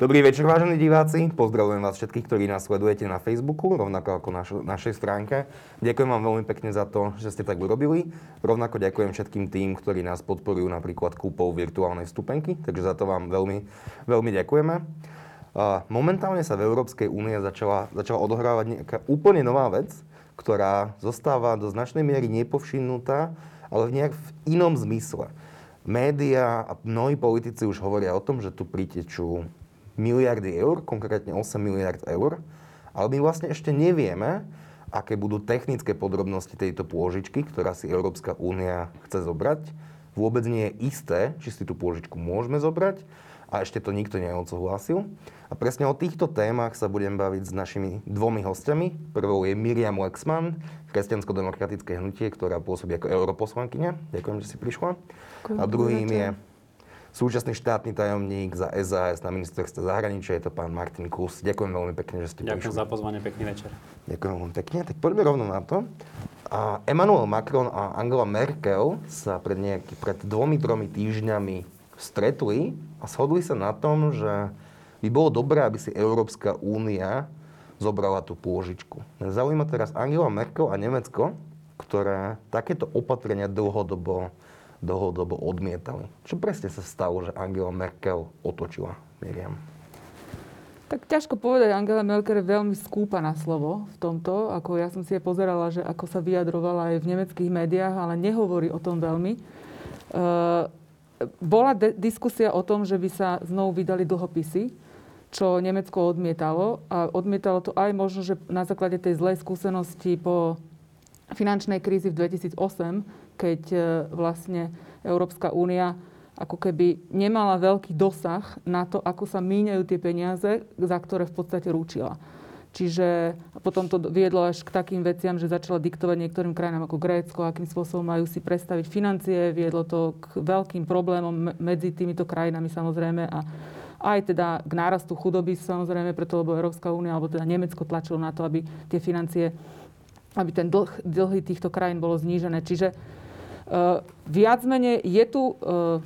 Dobrý večer, vážení diváci. Pozdravujem vás všetkých, ktorí nás sledujete na Facebooku, rovnako ako na našej stránke. Ďakujem vám veľmi pekne za to, že ste tak urobili. Rovnako ďakujem všetkým tým, ktorí nás podporujú napríklad kúpou virtuálnej stupenky, takže za to vám veľmi, veľmi ďakujeme. Momentálne sa v Európskej únie začala, začala odohrávať nejaká úplne nová vec, ktorá zostáva do značnej miery nepovšimnutá, ale v nejak v inom zmysle. Média a mnohí politici už hovoria o tom, že tu pritečú miliardy eur, konkrétne 8 miliard eur, ale my vlastne ešte nevieme, aké budú technické podrobnosti tejto pôžičky, ktorá si Európska únia chce zobrať. Vôbec nie je isté, či si tú pôžičku môžeme zobrať a ešte to nikto neodsúhlasil. A presne o týchto témach sa budem baviť s našimi dvomi hostiami. Prvou je Miriam Lexman, kresťansko-demokratické hnutie, ktorá pôsobí ako europoslankyňa. Ďakujem, že si prišla. A druhým je súčasný štátny tajomník za SAS na ministerstve zahraničia, je to pán Martin Kus. Ďakujem veľmi pekne, že ste Ďakujem prišli. za pozvanie, pekný večer. Ďakujem veľmi pekne. Tak poďme rovno na to. A Emmanuel Macron a Angela Merkel sa pred, nejaký, pred dvomi, tromi týždňami stretli a shodli sa na tom, že by bolo dobré, aby si Európska únia zobrala tú pôžičku. Zaujíma teraz Angela Merkel a Nemecko, ktoré takéto opatrenia dlhodobo, dlhodobo odmietali. Čo presne sa stalo, že Angela Merkel otočila Miriam? Tak ťažko povedať, Angela Merkel je veľmi skúpa na slovo v tomto. Ako ja som si je pozerala, že ako sa vyjadrovala aj v nemeckých médiách, ale nehovorí o tom veľmi. Uh, bola de- diskusia o tom, že by sa znovu vydali dlhopisy čo Nemecko odmietalo. A odmietalo to aj možno, že na základe tej zlej skúsenosti po finančnej krízi v 2008, keď e, vlastne Európska únia ako keby nemala veľký dosah na to, ako sa míňajú tie peniaze, za ktoré v podstate rúčila. Čiže potom to viedlo až k takým veciam, že začala diktovať niektorým krajinám ako Grécko, akým spôsobom majú si predstaviť financie. Viedlo to k veľkým problémom medzi týmito krajinami samozrejme a aj teda k nárastu chudoby samozrejme, preto lebo Európska únia alebo teda Nemecko tlačilo na to, aby tie financie, aby ten dlh, dlhy týchto krajín bolo znížené. Čiže viac menej je tu uh,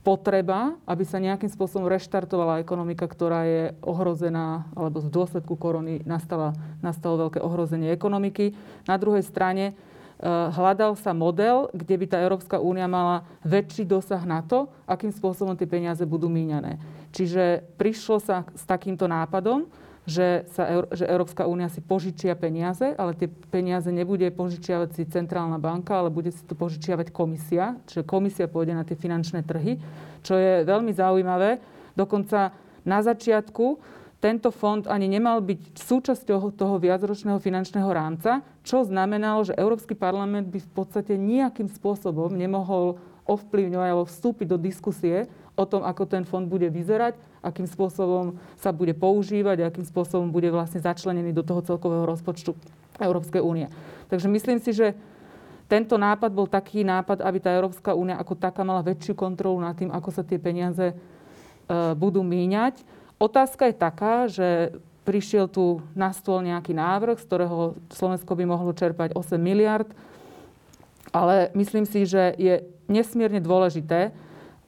potreba, aby sa nejakým spôsobom reštartovala ekonomika, ktorá je ohrozená, alebo v dôsledku korony nastala, nastalo veľké ohrozenie ekonomiky. Na druhej strane Eh, hľadal sa model, kde by tá Európska únia mala väčší dosah na to, akým spôsobom tie peniaze budú míňané. Čiže prišlo sa s takýmto nápadom, že, sa, že Európska únia si požičia peniaze, ale tie peniaze nebude požičiavať si centrálna banka, ale bude si to požičiavať komisia. Čiže komisia pôjde na tie finančné trhy, čo je veľmi zaujímavé. Dokonca na začiatku tento fond ani nemal byť súčasťou toho viacročného finančného rámca, čo znamenalo, že Európsky parlament by v podstate nejakým spôsobom nemohol ovplyvňovať alebo vstúpiť do diskusie o tom, ako ten fond bude vyzerať, akým spôsobom sa bude používať, akým spôsobom bude vlastne začlenený do toho celkového rozpočtu Európskej únie. Takže myslím si, že tento nápad bol taký nápad, aby tá Európska únia ako taká mala väčšiu kontrolu nad tým, ako sa tie peniaze e, budú míňať Otázka je taká, že prišiel tu na stôl nejaký návrh, z ktorého Slovensko by mohlo čerpať 8 miliard, ale myslím si, že je nesmierne dôležité,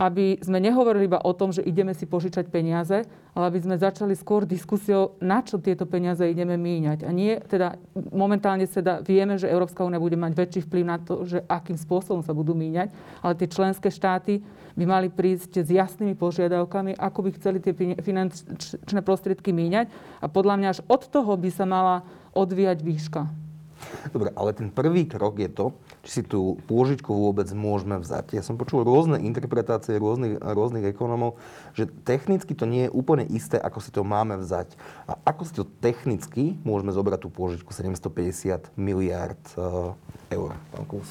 aby sme nehovorili iba o tom, že ideme si požičať peniaze, ale aby sme začali skôr diskusiou, na čo tieto peniaze ideme míňať. A nie, teda momentálne teda vieme, že Európska únia bude mať väčší vplyv na to, že akým spôsobom sa budú míňať, ale tie členské štáty by mali prísť s jasnými požiadavkami, ako by chceli tie finančné prostriedky míňať. A podľa mňa až od toho by sa mala odvíjať výška. Dobre, ale ten prvý krok je to, či si tú pôžičku vôbec môžeme vzať. Ja som počul rôzne interpretácie rôznych, rôznych ekonomov, že technicky to nie je úplne isté, ako si to máme vzať. A ako si to technicky môžeme zobrať tú pôžičku 750 miliard uh, eur, pán Kus?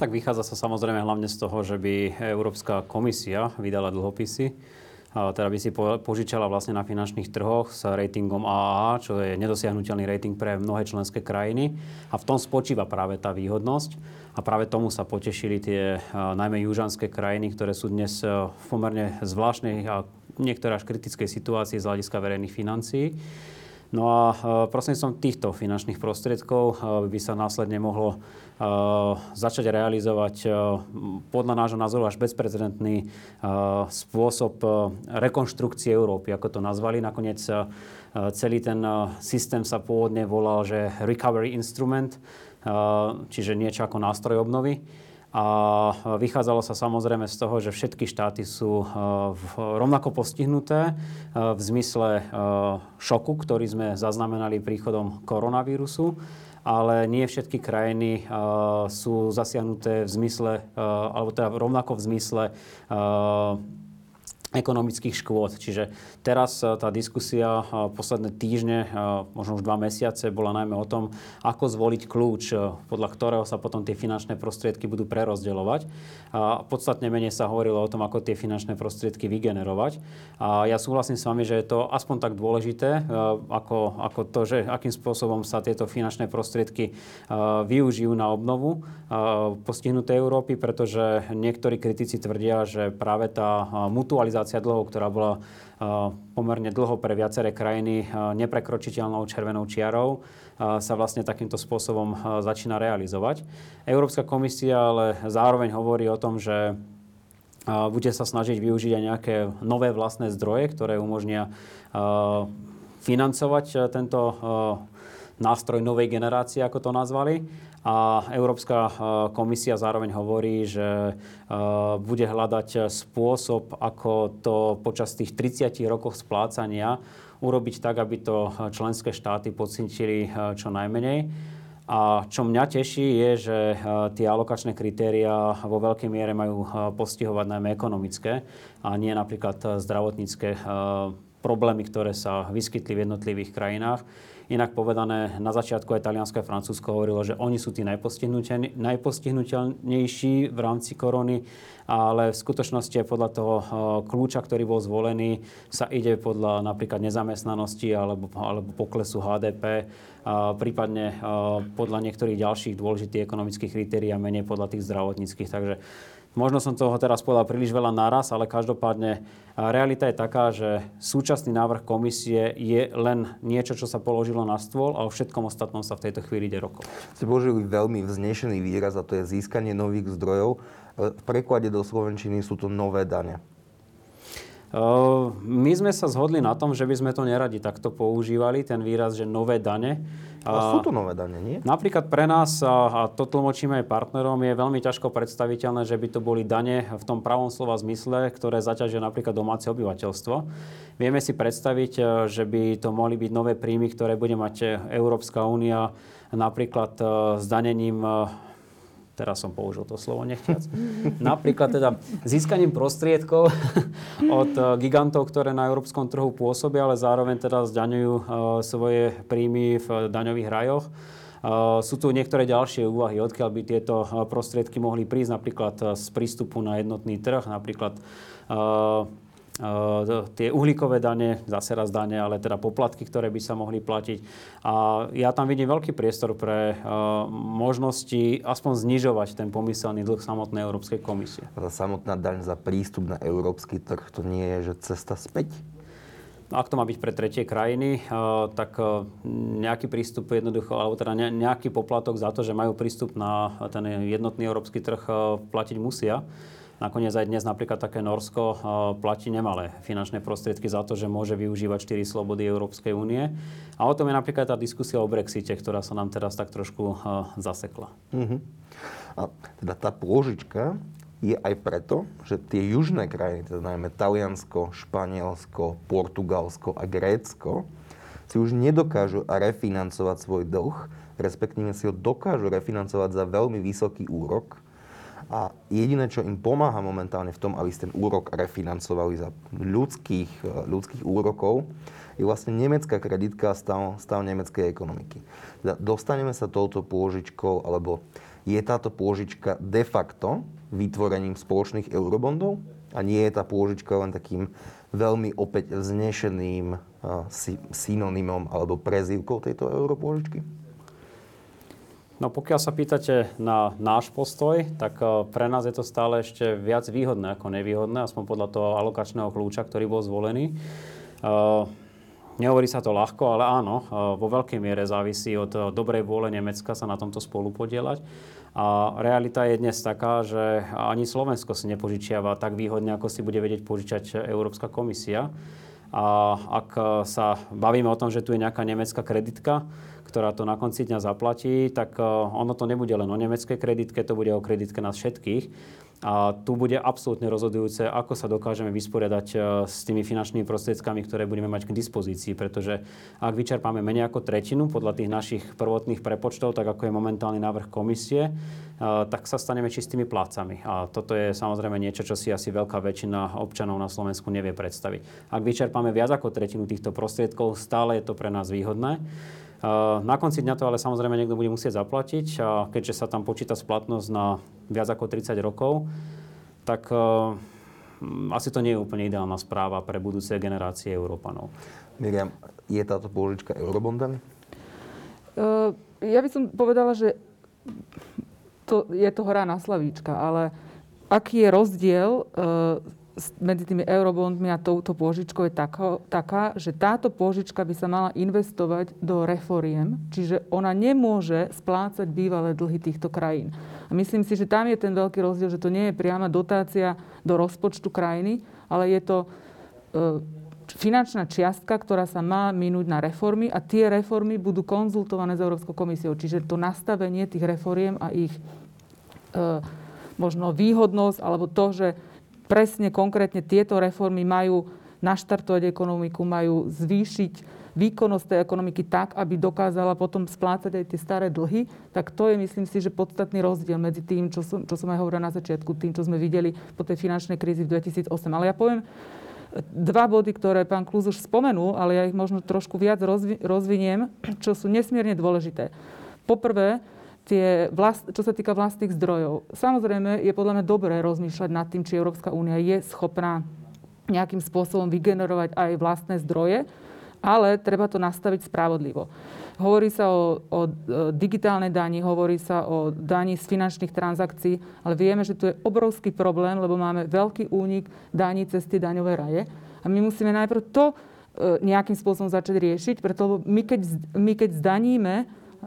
Tak vychádza sa samozrejme hlavne z toho, že by Európska komisia vydala dlhopisy, teda by si požičala vlastne na finančných trhoch s ratingom AAA, čo je nedosiahnutelný rating pre mnohé členské krajiny. A v tom spočíva práve tá výhodnosť. A práve tomu sa potešili tie najmä južanské krajiny, ktoré sú dnes v pomerne zvláštnej a niektoré až kritickej situácii z hľadiska verejných financií. No a prosím som týchto finančných prostriedkov by sa následne mohlo začať realizovať podľa nášho názoru až bezprecedentný spôsob rekonštrukcie Európy, ako to nazvali. Nakoniec celý ten systém sa pôvodne volal, že Recovery Instrument, čiže niečo ako nástroj obnovy. A vychádzalo sa samozrejme z toho, že všetky štáty sú rovnako postihnuté v zmysle šoku, ktorý sme zaznamenali príchodom koronavírusu, ale nie všetky krajiny sú zasiahnuté v zmysle, alebo teda rovnako v zmysle ekonomických škôd. Čiže teraz e, tá diskusia e, posledné týždne, e, možno už dva mesiace, bola najmä o tom, ako zvoliť kľúč, podľa ktorého sa potom tie finančné prostriedky budú prerozdeľovať. A podstatne menej sa hovorilo o tom, ako tie finančné prostriedky vygenerovať. A ja súhlasím s vami, že je to aspoň tak dôležité, ako, ako to, že akým spôsobom sa tieto finančné prostriedky využijú na obnovu postihnutej Európy, pretože niektorí kritici tvrdia, že práve tá mutualizácia amortizácia dlhov, ktorá bola pomerne dlho pre viaceré krajiny neprekročiteľnou červenou čiarou, sa vlastne takýmto spôsobom začína realizovať. Európska komisia ale zároveň hovorí o tom, že bude sa snažiť využiť aj nejaké nové vlastné zdroje, ktoré umožnia financovať tento nástroj novej generácie, ako to nazvali. A Európska e, komisia zároveň hovorí, že e, bude hľadať spôsob, ako to počas tých 30 rokov splácania urobiť tak, aby to členské štáty pocítili e, čo najmenej. A čo mňa teší je, že tie alokačné kritéria vo veľkej miere majú postihovať najmä ekonomické a nie napríklad zdravotnícke problémy, ktoré sa vyskytli v jednotlivých krajinách. Inak povedané, na začiatku aj Taliansko a Francúzsko hovorilo, že oni sú tí najpostihnutelnejší v rámci korony, ale v skutočnosti podľa toho eh, kľúča, ktorý bol zvolený, sa ide podľa napríklad nezamestnanosti alebo, alebo poklesu HDP, a prípadne eh, podľa niektorých ďalších dôležitých ekonomických kritérií a menej podľa tých zdravotníckých. Takže Možno som toho teraz povedal príliš veľa naraz, ale každopádne realita je taká, že súčasný návrh komisie je len niečo, čo sa položilo na stôl a o všetkom ostatnom sa v tejto chvíli ide rokov. Ste použili veľmi vznešený výraz a to je získanie nových zdrojov. V preklade do Slovenčiny sú to nové dane. My sme sa zhodli na tom, že by sme to neradi takto používali, ten výraz, že nové dane. A sú to nové dane, nie? Napríklad pre nás, a to tlmočíme aj partnerom, je veľmi ťažko predstaviteľné, že by to boli dane v tom pravom slova zmysle, ktoré zaťažia napríklad domáce obyvateľstvo. Vieme si predstaviť, e, že by to mohli byť nové príjmy, ktoré bude mať e, Európska únia napríklad e, s danením teraz som použil to slovo nechťac, napríklad teda získaním prostriedkov od eh, gigantov, ktoré na európskom trhu pôsobia, ale zároveň teda zdaňujú eh, svoje príjmy v daňových rajoch. Sú tu niektoré ďalšie úvahy, odkiaľ by tieto prostriedky mohli prísť, napríklad z prístupu na jednotný trh, napríklad Eh, tie uhlíkové dane, zase raz dane, ale teda poplatky, ktoré by sa mohli platiť. A ja tam vidím veľký priestor pre eh, možnosti aspoň znižovať ten pomyselný dlh samotnej Európskej komisie. Samotná daň za prístup na európsky trh, to nie je, že cesta späť? No, ak to má byť pre tretie krajiny, eh, tak nejaký prístup jednoducho, alebo teda nejaký poplatok za to, že majú prístup na ten jednotný európsky trh, platiť musia. Nakoniec aj dnes napríklad také Norsko eh, platí nemalé finančné prostriedky za to, že môže využívať 4 slobody Európskej únie. A o tom je napríklad tá diskusia o Brexite, ktorá sa nám teraz tak trošku eh, zasekla. Uh-huh. A teda tá pôžička je aj preto, že tie južné krajiny, teda najmä Taliansko, Španielsko, Portugalsko a Grécko, si už nedokážu refinancovať svoj dlh, respektíve si ho dokážu refinancovať za veľmi vysoký úrok, a jediné, čo im pomáha momentálne v tom, aby ste ten úrok refinancovali za ľudských, eh, ľudských úrokov, je vlastne nemecká kreditka stav, stav nemeckej ekonomiky. Teda dostaneme sa touto pôžičkou, alebo je táto pôžička de facto vytvorením spoločných eurobondov a nie je tá pôžička len takým veľmi opäť vznešeným uh, synonymom alebo prezývkou tejto europôžičky? No pokiaľ sa pýtate na náš postoj, tak e, pre nás je to stále ešte viac výhodné ako nevýhodné, aspoň podľa toho alokačného kľúča, ktorý bol zvolený. E, Nehovorí sa to ľahko, ale áno, vo veľkej miere závisí od dobrej vôle Nemecka sa na tomto spolu podielať. A realita je dnes taká, že ani Slovensko si nepožičiava tak výhodne, ako si bude vedieť požičať Európska komisia. A ak sa bavíme o tom, že tu je nejaká nemecká kreditka, ktorá to na konci dňa zaplatí, tak ono to nebude len o nemeckej kreditke, to bude o kreditke nás všetkých. A tu bude absolútne rozhodujúce, ako sa dokážeme vysporiadať e, s tými finančnými prostriedkami, ktoré budeme mať k dispozícii. Pretože ak vyčerpáme menej ako tretinu podľa tých našich prvotných prepočtov, tak ako je momentálny návrh komisie, e, tak sa staneme čistými plácami. A toto je samozrejme niečo, čo si asi veľká väčšina občanov na Slovensku nevie predstaviť. Ak vyčerpáme viac ako tretinu týchto prostriedkov, stále je to pre nás výhodné. Na konci dňa to ale samozrejme niekto bude musieť zaplatiť a keďže sa tam počíta splatnosť na viac ako 30 rokov, tak asi to nie je úplne ideálna správa pre budúce generácie Európanov. Miriam, je táto pôžička eurobondami? Uh, ja by som povedala, že to, je to hra na slavíčka, ale aký je rozdiel uh, medzi tými eurobondmi a touto pôžičkou je taká, taká, že táto pôžička by sa mala investovať do reforiem, čiže ona nemôže splácať bývalé dlhy týchto krajín. A myslím si, že tam je ten veľký rozdiel, že to nie je priama dotácia do rozpočtu krajiny, ale je to e, finančná čiastka, ktorá sa má minúť na reformy a tie reformy budú konzultované s Európskou komisiou. Čiže to nastavenie tých reforiem a ich e, možno výhodnosť alebo to, že presne konkrétne tieto reformy majú naštartovať ekonomiku, majú zvýšiť výkonnosť tej ekonomiky tak, aby dokázala potom splácať aj tie staré dlhy, tak to je, myslím si, že podstatný rozdiel medzi tým, čo som, čo som aj hovorila na začiatku, tým, čo sme videli po tej finančnej krízi v 2008. Ale ja poviem dva body, ktoré pán Klus už spomenul, ale ja ich možno trošku viac rozvi- rozviniem, čo sú nesmierne dôležité. Poprvé, tie vlast, čo sa týka vlastných zdrojov. Samozrejme, je podľa mňa dobré rozmýšľať nad tým, či Európska únia je schopná nejakým spôsobom vygenerovať aj vlastné zdroje, ale treba to nastaviť spravodlivo. Hovorí sa o, o digitálnej dani, hovorí sa o daní z finančných transakcií, ale vieme, že tu je obrovský problém, lebo máme veľký únik daní cez tie daňové raje. A my musíme najprv to e, nejakým spôsobom začať riešiť, preto my keď, my keď zdaníme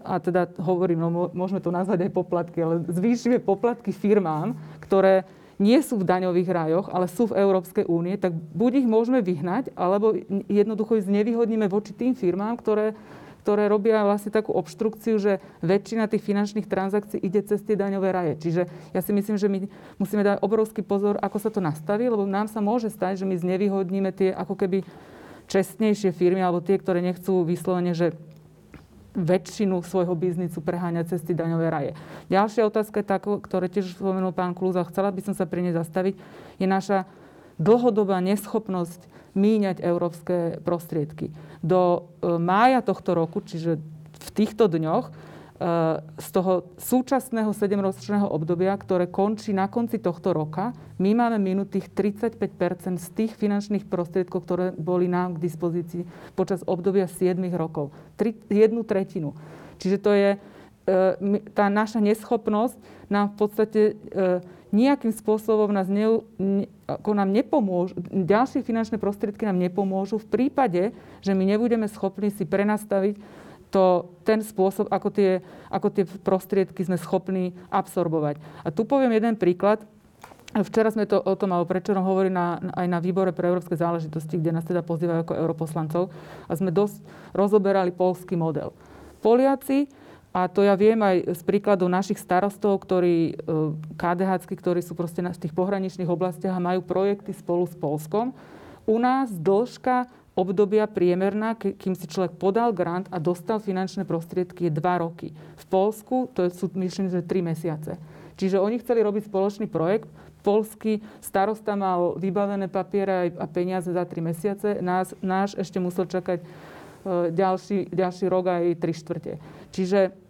a teda hovorím, no môžeme to nazvať aj poplatky, ale zvýšime poplatky firmám, ktoré nie sú v daňových rajoch, ale sú v Európskej únie, tak buď ich môžeme vyhnať, alebo jednoducho ich znevýhodníme voči tým firmám, ktoré, ktoré robia vlastne takú obštrukciu, že väčšina tých finančných transakcií ide cez tie daňové raje. Čiže ja si myslím, že my musíme dať obrovský pozor, ako sa to nastaví, lebo nám sa môže stať, že my znevýhodníme tie ako keby čestnejšie firmy, alebo tie, ktoré nechcú vyslovene, že väčšinu svojho biznisu preháňať cez tie daňové raje. Ďalšia otázka, tá, ktoré tiež spomenul pán Klúza, chcela by som sa pri nej zastaviť, je naša dlhodobá neschopnosť míňať európske prostriedky. Do e, mája tohto roku, čiže v týchto dňoch, z toho súčasného 7-ročného obdobia, ktoré končí na konci tohto roka, my máme minutých 35% z tých finančných prostriedkov, ktoré boli nám k dispozícii počas obdobia 7 rokov. Tri, jednu tretinu. Čiže to je e, tá naša neschopnosť nám v podstate e, nejakým spôsobom nás ne, ako nám nepomôžu, ďalšie finančné prostriedky nám nepomôžu v prípade, že my nebudeme schopní si prenastaviť to, ten spôsob, ako tie, ako tie prostriedky sme schopní absorbovať. A tu poviem jeden príklad. Včera sme to o tom, alebo prečerom hovorili na, aj na výbore pre európske záležitosti, kde nás teda pozývajú ako europoslancov. A sme dosť rozoberali polský model. Poliaci, a to ja viem aj z príkladov našich starostov, ktorí, KDH, ktorí sú proste v tých pohraničných oblastiach a majú projekty spolu s Polskom. U nás dĺžka obdobia priemerná, kým si človek podal grant a dostal finančné prostriedky, je 2 roky. V Polsku to sú, myslím, že 3 mesiace. Čiže oni chceli robiť spoločný projekt. Polský starosta mal vybavené papiere a peniaze za 3 mesiace. Nás, náš ešte musel čakať e, ďalší, ďalší rok aj 3 štvrte. Čiže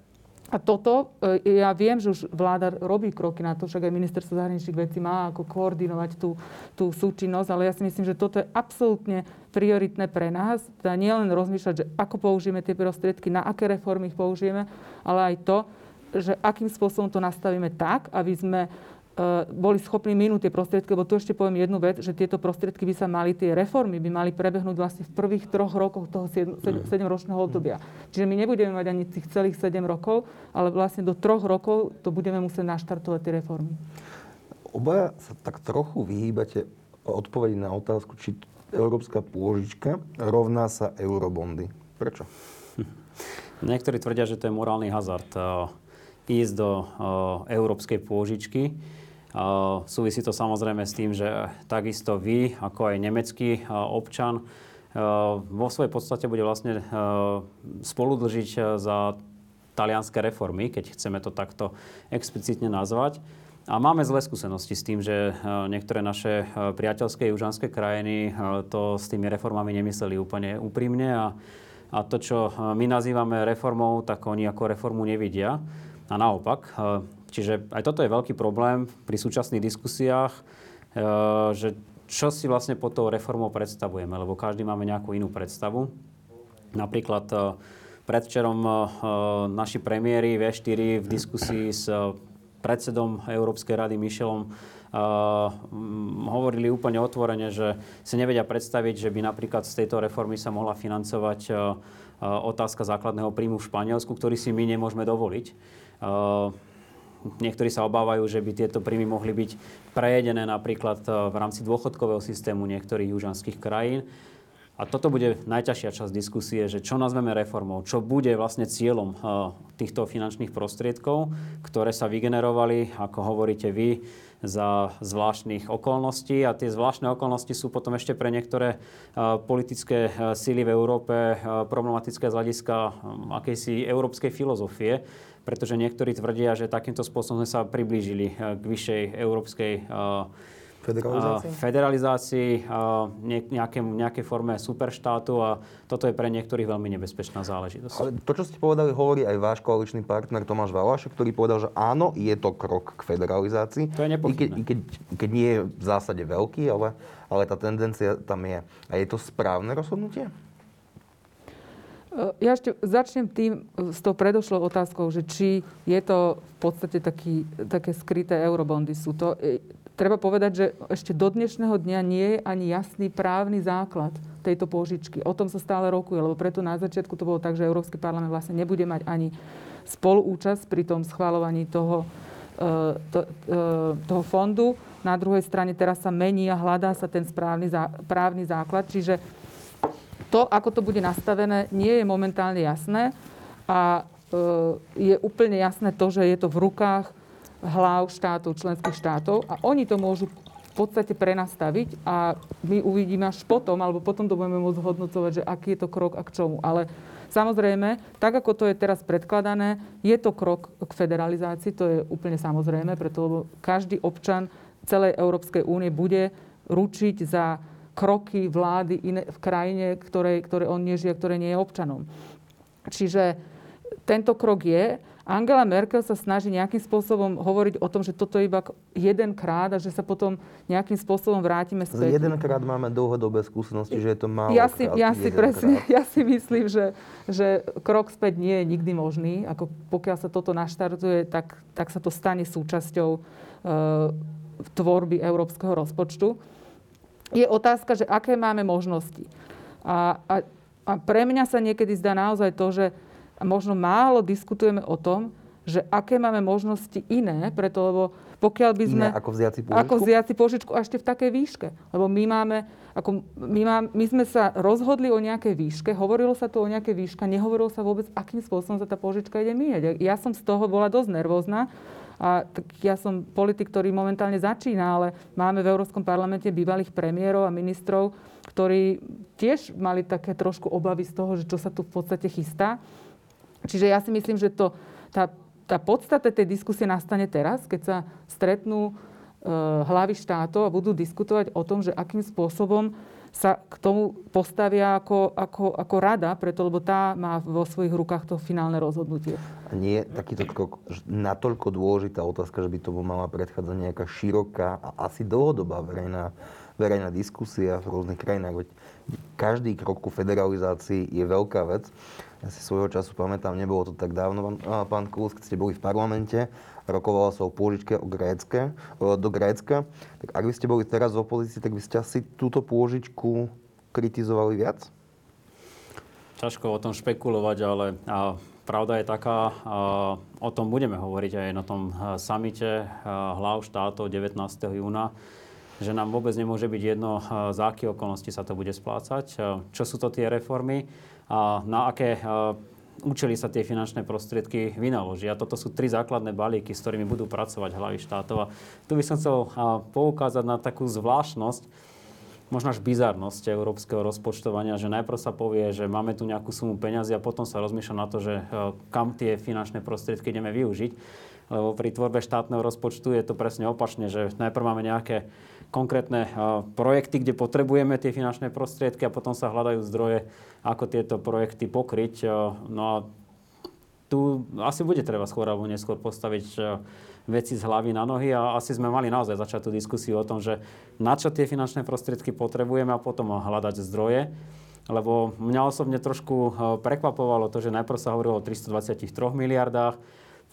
a toto, e, ja viem, že už vláda robí kroky na to, však aj ministerstvo zahraničných vecí má ako koordinovať tú, tú súčinnosť, ale ja si myslím, že toto je absolútne prioritné pre nás. Teda nielen rozmýšľať, že ako použijeme tie prostriedky, na aké reformy ich použijeme, ale aj to, že akým spôsobom to nastavíme tak, aby sme boli schopní minúť tie prostriedky, lebo tu ešte poviem jednu vec, že tieto prostriedky by sa mali, tie reformy by mali prebehnúť vlastne v prvých troch rokoch toho 7-ročného obdobia. Čiže my nebudeme mať ani tých celých 7 rokov, ale vlastne do troch rokov to budeme musieť naštartovať tie reformy. Obaja sa tak trochu vyhýbate odpovedi na otázku, či európska pôžička rovná sa eurobondy. Prečo? Niektorí tvrdia, že to je morálny hazard ísť do európskej pôžičky. Súvisí to samozrejme s tým, že takisto vy, ako aj nemecký občan, vo svojej podstate bude vlastne spoludlžiť za talianské reformy, keď chceme to takto explicitne nazvať. A máme zlé skúsenosti s tým, že niektoré naše priateľské južanské krajiny to s tými reformami nemysleli úplne úprimne a, a to, čo my nazývame reformou, tak oni ako reformu nevidia. A naopak, Čiže aj toto je veľký problém pri súčasných diskusiách, e, že čo si vlastne pod tou reformou predstavujeme, lebo každý máme nejakú inú predstavu. Napríklad e, predvčerom e, naši premiéry V4 v diskusii s predsedom Európskej rady Michelom hovorili úplne otvorene, že si nevedia predstaviť, že by napríklad z tejto reformy sa mohla financovať otázka základného príjmu v Španielsku, ktorý si my nemôžeme dovoliť. Niektorí sa obávajú, že by tieto príjmy mohli byť prejedené napríklad e, v rámci dôchodkového systému niektorých južanských krajín. A toto bude najťažšia časť diskusie, že čo nazveme reformou, čo bude vlastne cieľom e, týchto finančných prostriedkov, ktoré sa vygenerovali, ako hovoríte vy, za zvláštnych okolností a tie zvláštne okolnosti sú potom ešte pre niektoré e, politické síly v Európe problematické z hľadiska akejsi európskej filozofie pretože niektorí tvrdia, že takýmto spôsobom sme sa priblížili eh, k vyššej európskej eh, federalizácii, federalizácii nejaké, nejakej forme superštátu a toto je pre niektorých veľmi nebezpečná záležitosť. Ale to, čo ste povedali, hovorí aj váš koaličný partner Tomáš Valaš, ktorý povedal, že áno, je to krok k federalizácii. To je I keď, i keď, keď nie je v zásade veľký, ale, ale tá tendencia tam je. A je to správne rozhodnutie? Ja ešte začnem tým s tou predošlou otázkou, že či je to v podstate taký, také skryté eurobondy. Sú to, e, treba povedať, že ešte do dnešného dňa nie je ani jasný právny základ tejto pôžičky. O tom sa stále rokuje, lebo preto na začiatku to bolo tak, že Európsky parlament vlastne nebude mať ani spoluúčasť pri tom schváľovaní toho, e, to, e, toho fondu. Na druhej strane teraz sa mení a hľadá sa ten správny právny základ. Čiže to, ako to bude nastavené, nie je momentálne jasné a e, je úplne jasné to, že je to v rukách hlav štátov, členských štátov a oni to môžu v podstate prenastaviť a my uvidíme až potom, alebo potom to budeme môcť hodnocovať, že aký je to krok a k čomu. Ale samozrejme, tak ako to je teraz predkladané, je to krok k federalizácii, to je úplne samozrejme, preto lebo každý občan celej Európskej únie bude ručiť za kroky vlády iné, v krajine, ktoré, ktoré on nežije, ktoré nie je občanom. Čiže tento krok je. Angela Merkel sa snaží nejakým spôsobom hovoriť o tom, že toto je iba jeden krát a že sa potom nejakým spôsobom vrátime späť. Jedenkrát máme dlhodobé skúsenosti, že je to málo ja si, ja si presne, ja si myslím, že, že krok späť nie je nikdy možný. Ako pokiaľ sa toto naštartuje, tak, tak sa to stane súčasťou e, tvorby európskeho rozpočtu je otázka, že aké máme možnosti. A, a, a pre mňa sa niekedy zdá naozaj to, že možno málo diskutujeme o tom, že aké máme možnosti iné, preto lebo pokiaľ by sme... Iné ako vziaci požičku? Ako vziaci požičku a ešte v takej výške. Lebo my máme, ako my, má, my sme sa rozhodli o nejakej výške, hovorilo sa tu o nejakej výške, nehovorilo sa vôbec, akým spôsobom sa tá požička ide míňať. Ja som z toho bola dosť nervózna, a tak ja som politik, ktorý momentálne začína, ale máme v Európskom parlamente bývalých premiérov a ministrov, ktorí tiež mali také trošku obavy z toho, že čo sa tu v podstate chystá. Čiže ja si myslím, že to, tá, tá podstata tej diskusie nastane teraz, keď sa stretnú e, hlavy štátov a budú diskutovať o tom, že akým spôsobom sa k tomu postavia ako, ako, ako rada, preto lebo tá má vo svojich rukách to finálne rozhodnutie. Nie je takýto natoľko dôležitá otázka, že by tomu mala predchádzať nejaká široká a asi dlhodobá verejná, verejná diskusia v rôznych krajinách. Veď každý krok ku federalizácii je veľká vec. Ja si svojho času pamätám, nebolo to tak dávno, pán Kulus, keď ste boli v parlamente rokovalo sa o pôžičke o Grécke, do Grécka. Tak ak by ste boli teraz v opozícii, tak by ste asi túto pôžičku kritizovali viac? Ťažko o tom špekulovať, ale pravda je taká, o tom budeme hovoriť aj na tom samite hlav štátov 19. júna, že nám vôbec nemôže byť jedno, za aké okolnosti sa to bude splácať, čo sú to tie reformy a na aké účely sa tie finančné prostriedky vynaložia. Toto sú tri základné balíky, s ktorými budú pracovať hlavy štátov. A tu by som chcel poukázať na takú zvláštnosť, možno až bizarnosť európskeho rozpočtovania, že najprv sa povie, že máme tu nejakú sumu peňazí a potom sa rozmýšľa na to, že e, kam tie finančné prostriedky ideme využiť. Lebo pri tvorbe štátneho rozpočtu je to presne opačne, že najprv máme nejaké konkrétne projekty, kde potrebujeme tie finančné prostriedky a potom sa hľadajú zdroje, ako tieto projekty pokryť. No a tu asi bude treba skôr alebo neskôr postaviť veci z hlavy na nohy a asi sme mali naozaj začať tú diskusiu o tom, že na čo tie finančné prostriedky potrebujeme a potom hľadať zdroje. Lebo mňa osobne trošku prekvapovalo to, že najprv sa hovorilo o 323 miliardách,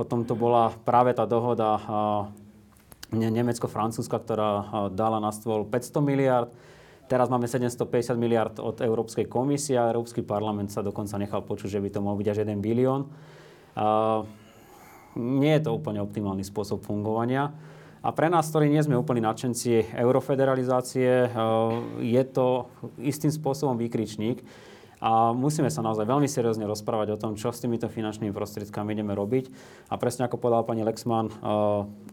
potom to bola práve tá dohoda Nemecko-Francúzska, ktorá dala na stôl 500 miliard. Teraz máme 750 miliard od Európskej komisie a Európsky parlament sa dokonca nechal počuť, že by to mohol byť až 1 bilión. Nie je to úplne optimálny spôsob fungovania. A pre nás, ktorí nie sme úplní nadšenci eurofederalizácie, je to istým spôsobom výkričník, a musíme sa naozaj veľmi seriózne rozprávať o tom, čo s týmito finančnými prostriedkami ideme robiť. A presne ako povedala pani Lexman, eh,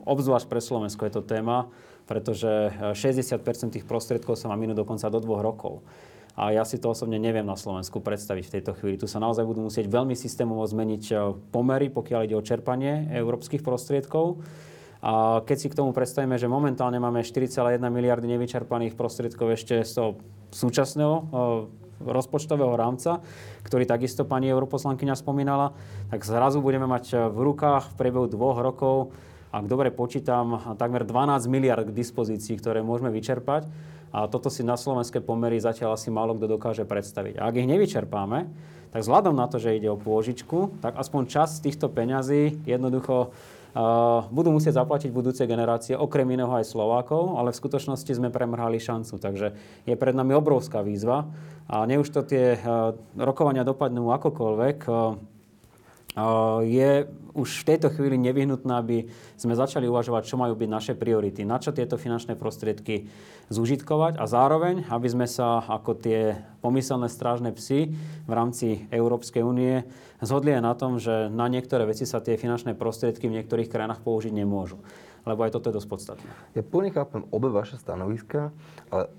obzvlášť pre Slovensko je to téma, pretože 60% tých prostriedkov sa má minúť dokonca do dvoch rokov. A ja si to osobne neviem na Slovensku predstaviť v tejto chvíli. Tu sa naozaj budú musieť veľmi systémovo zmeniť eh, pomery, pokiaľ ide o čerpanie európskych prostriedkov. A keď si k tomu predstavíme, že momentálne máme 4,1 miliardy nevyčerpaných prostriedkov ešte z toho súčasného eh, rozpočtového rámca, ktorý takisto pani europoslankyňa spomínala, tak zrazu budeme mať v rukách v priebehu dvoch rokov, ak dobre počítam, takmer 12 miliard k dispozícii, ktoré môžeme vyčerpať. A toto si na slovenské pomery zatiaľ asi málo kto dokáže predstaviť. A ak ich nevyčerpáme, tak vzhľadom na to, že ide o pôžičku, tak aspoň čas týchto peňazí jednoducho budú musieť zaplatiť budúce generácie, okrem iného aj Slovákov, ale v skutočnosti sme premrhali šancu. Takže je pred nami obrovská výzva a ne už to tie rokovania dopadnú akokoľvek, je už v tejto chvíli nevyhnutné, aby sme začali uvažovať, čo majú byť naše priority, na čo tieto finančné prostriedky zúžitkovať a zároveň, aby sme sa ako tie pomyselné strážne psy v rámci Európskej únie zhodli aj na tom, že na niektoré veci sa tie finančné prostriedky v niektorých krajinách použiť nemôžu lebo aj toto je dosť podstatné. Ja plne chápem obe vaše stanoviska, ale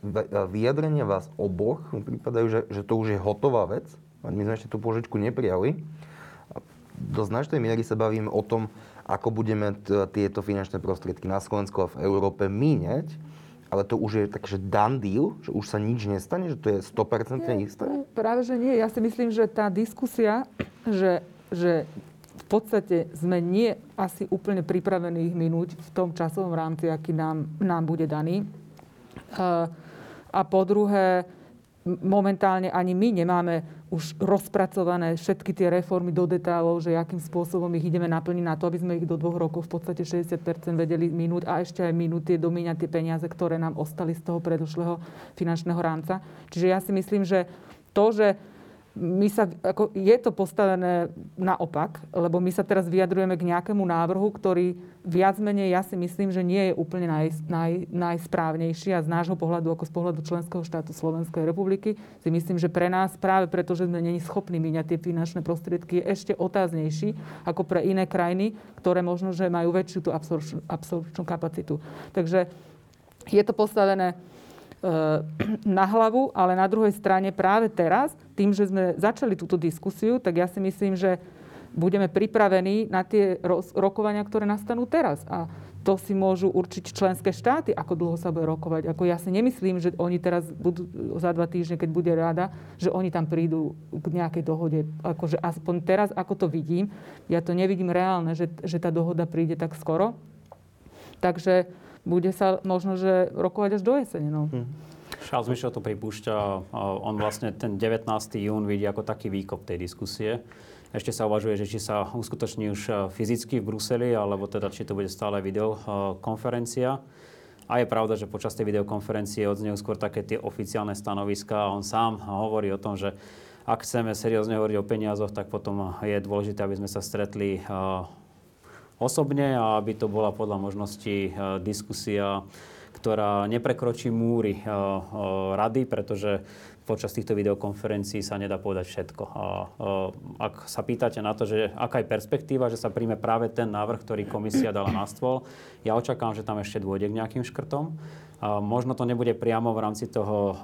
vyjadrenia vás oboch mi prípadajú, že, že to už je hotová vec. My sme ešte tú požičku neprijali do značnej miery sa bavíme o tom, ako budeme t- tieto finančné prostriedky na Slovensku a v Európe míňať, ale to už je také, že done deal, že už sa nič nestane, že to je 100% nie, isté? Práve, že nie. Ja si myslím, že tá diskusia, že, že v podstate sme nie asi úplne pripravení ich minúť v tom časovom rámci, aký nám, nám bude daný. A po druhé, momentálne ani my nemáme už rozpracované všetky tie reformy do detailov, že akým spôsobom ich ideme naplniť na to, aby sme ich do dvoch rokov v podstate 60% vedeli minúť a ešte aj minúť tie domíňať tie peniaze, ktoré nám ostali z toho predošlého finančného rámca. Čiže ja si myslím, že to, že my sa, ako, je to postavené naopak, lebo my sa teraz vyjadrujeme k nejakému návrhu, ktorý viac menej, ja si myslím, že nie je úplne naj, naj, najsprávnejší a z nášho pohľadu, ako z pohľadu členského štátu Slovenskej republiky, si myslím, že pre nás práve preto, že sme není schopní míňať tie finančné prostriedky, je ešte otáznejší ako pre iné krajiny, ktoré možno, že majú väčšiu tú absorpčnú, absorpčnú kapacitu. Takže je to postavené na hlavu, ale na druhej strane práve teraz, tým, že sme začali túto diskusiu, tak ja si myslím, že budeme pripravení na tie rokovania, ktoré nastanú teraz. A to si môžu určiť členské štáty, ako dlho sa bude rokovať. Ako ja si nemyslím, že oni teraz budú za dva týždne, keď bude rada, že oni tam prídu k nejakej dohode. Akože aspoň teraz, ako to vidím, ja to nevidím reálne, že, že tá dohoda príde tak skoro. Takže bude sa možno, že rokovať až do jesene. No. Hm. Charles Michel to pripúšťa. On vlastne ten 19. jún vidí ako taký výkop tej diskusie. Ešte sa uvažuje, že či sa uskutoční už fyzicky v Bruseli, alebo teda či to bude stále videokonferencia. A je pravda, že počas tej videokonferencie odznejú skôr také tie oficiálne stanoviská. On sám hovorí o tom, že ak chceme seriózne hovoriť o peniazoch, tak potom je dôležité, aby sme sa stretli osobne a aby to bola podľa možností diskusia, ktorá neprekročí múry rady, pretože počas týchto videokonferencií sa nedá povedať všetko. A, ak sa pýtate na to, že aká je perspektíva, že sa príjme práve ten návrh, ktorý komisia dala na stôl, ja očakávam, že tam ešte dôjde k nejakým škrtom. A možno to nebude priamo v rámci toho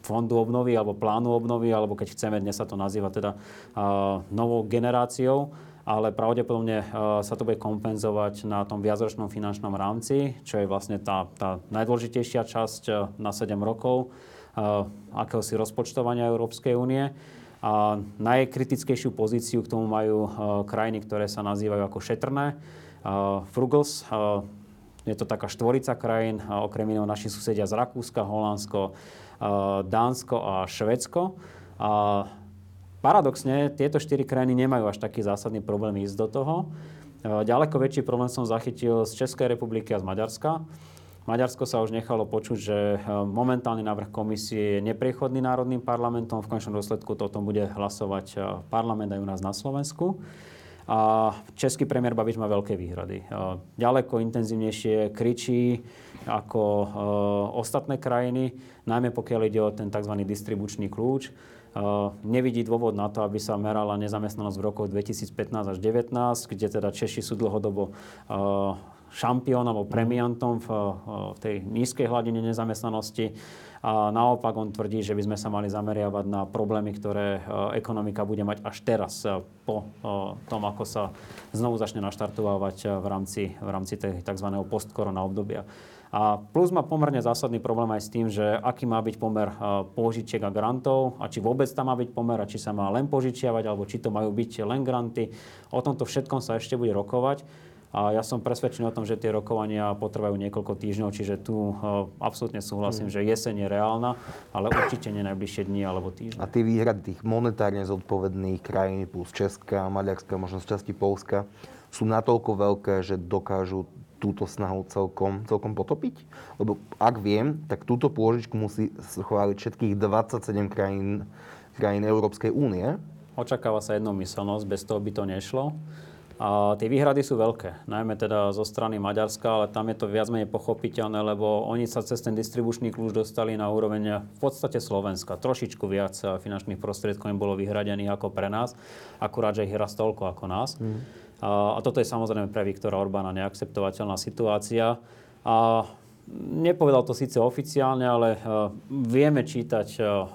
fondu obnovy alebo plánu obnovy, alebo keď chceme, dnes sa to nazýva teda novou generáciou, ale pravdepodobne sa to bude kompenzovať na tom viacročnom finančnom rámci, čo je vlastne tá, tá najdôležitejšia časť na 7 rokov akéhosi rozpočtovania Európskej únie. A najkritickejšiu pozíciu k tomu majú krajiny, ktoré sa nazývajú ako šetrné. Frugals, je to taká štvorica krajín, okrem iného naši susedia z Rakúska, Holandsko, Dánsko a Švedsko. A paradoxne, tieto štyri krajiny nemajú až taký zásadný problém ísť do toho. Ďaleko väčší problém som zachytil z Českej republiky a z Maďarska. Maďarsko sa už nechalo počuť, že e, momentálny návrh komisie je nepriechodný národným parlamentom. V konečnom dôsledku to o tom bude hlasovať e, parlament aj u nás na Slovensku. A český premiér Babiš má veľké výhrady. E, ďaleko intenzívnejšie kričí ako ostatné krajiny, najmä pokiaľ ide o ten tzv. distribučný kľúč. Nevidí dôvod na to, aby sa merala nezamestnanosť v rokoch 2015 až 2019, kde teda Češi sú dlhodobo šampiónom alebo premiantom v, v tej nízkej hladine nezamestnanosti. A naopak on tvrdí, že by sme sa mali zameriavať na problémy, ktoré ekonomika bude mať až teraz po tom, ako sa znovu začne naštartovať v rámci, v rámci tzv. postkorona obdobia. A plus má pomerne zásadný problém aj s tým, že aký má byť pomer požičiek a grantov a či vôbec tam má byť pomer a či sa má len požičiavať alebo či to majú byť len granty. O tomto všetkom sa ešte bude rokovať. A ja som presvedčený o tom, že tie rokovania potrvajú niekoľko týždňov, čiže tu uh, absolútne súhlasím, hmm. že jeseň je reálna, ale určite nie najbližšie dni alebo týždne. A tie výhrady tých monetárne zodpovedných krajín plus Česka, Maďarska, možno z časti Polska sú natoľko veľké, že dokážu túto snahu celkom, celkom potopiť? Lebo ak viem, tak túto pôžičku musí schváliť všetkých 27 krajín, krajín Európskej únie. Očakáva sa jednomyselnosť, bez toho by to nešlo. A tie výhrady sú veľké, najmä teda zo strany Maďarska, ale tam je to viac menej pochopiteľné, lebo oni sa cez ten distribučný kľúč dostali na úroveň v podstate Slovenska. Trošičku viac finančných prostriedkov im bolo vyhradených ako pre nás, akurát, že ich raz toľko ako nás. Mm. A, toto je samozrejme pre Viktora Orbána neakceptovateľná situácia. A Nepovedal to síce oficiálne, ale uh, vieme čítať uh,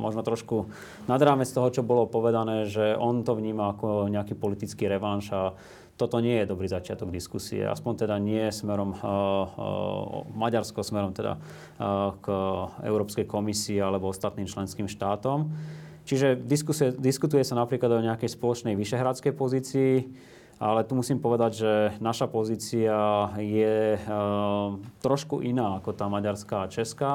možno trošku nad rámec toho, čo bolo povedané, že on to vníma ako nejaký politický revanš a toto nie je dobrý začiatok diskusie. Aspoň teda nie smerom Maďarsko, smerom teda k Európskej komisii alebo ostatným členským štátom. Čiže diskusie, diskutuje sa napríklad o nejakej spoločnej vyšehradskej pozícii. Ale tu musím povedať, že naša pozícia je e, trošku iná ako tá maďarská a česká.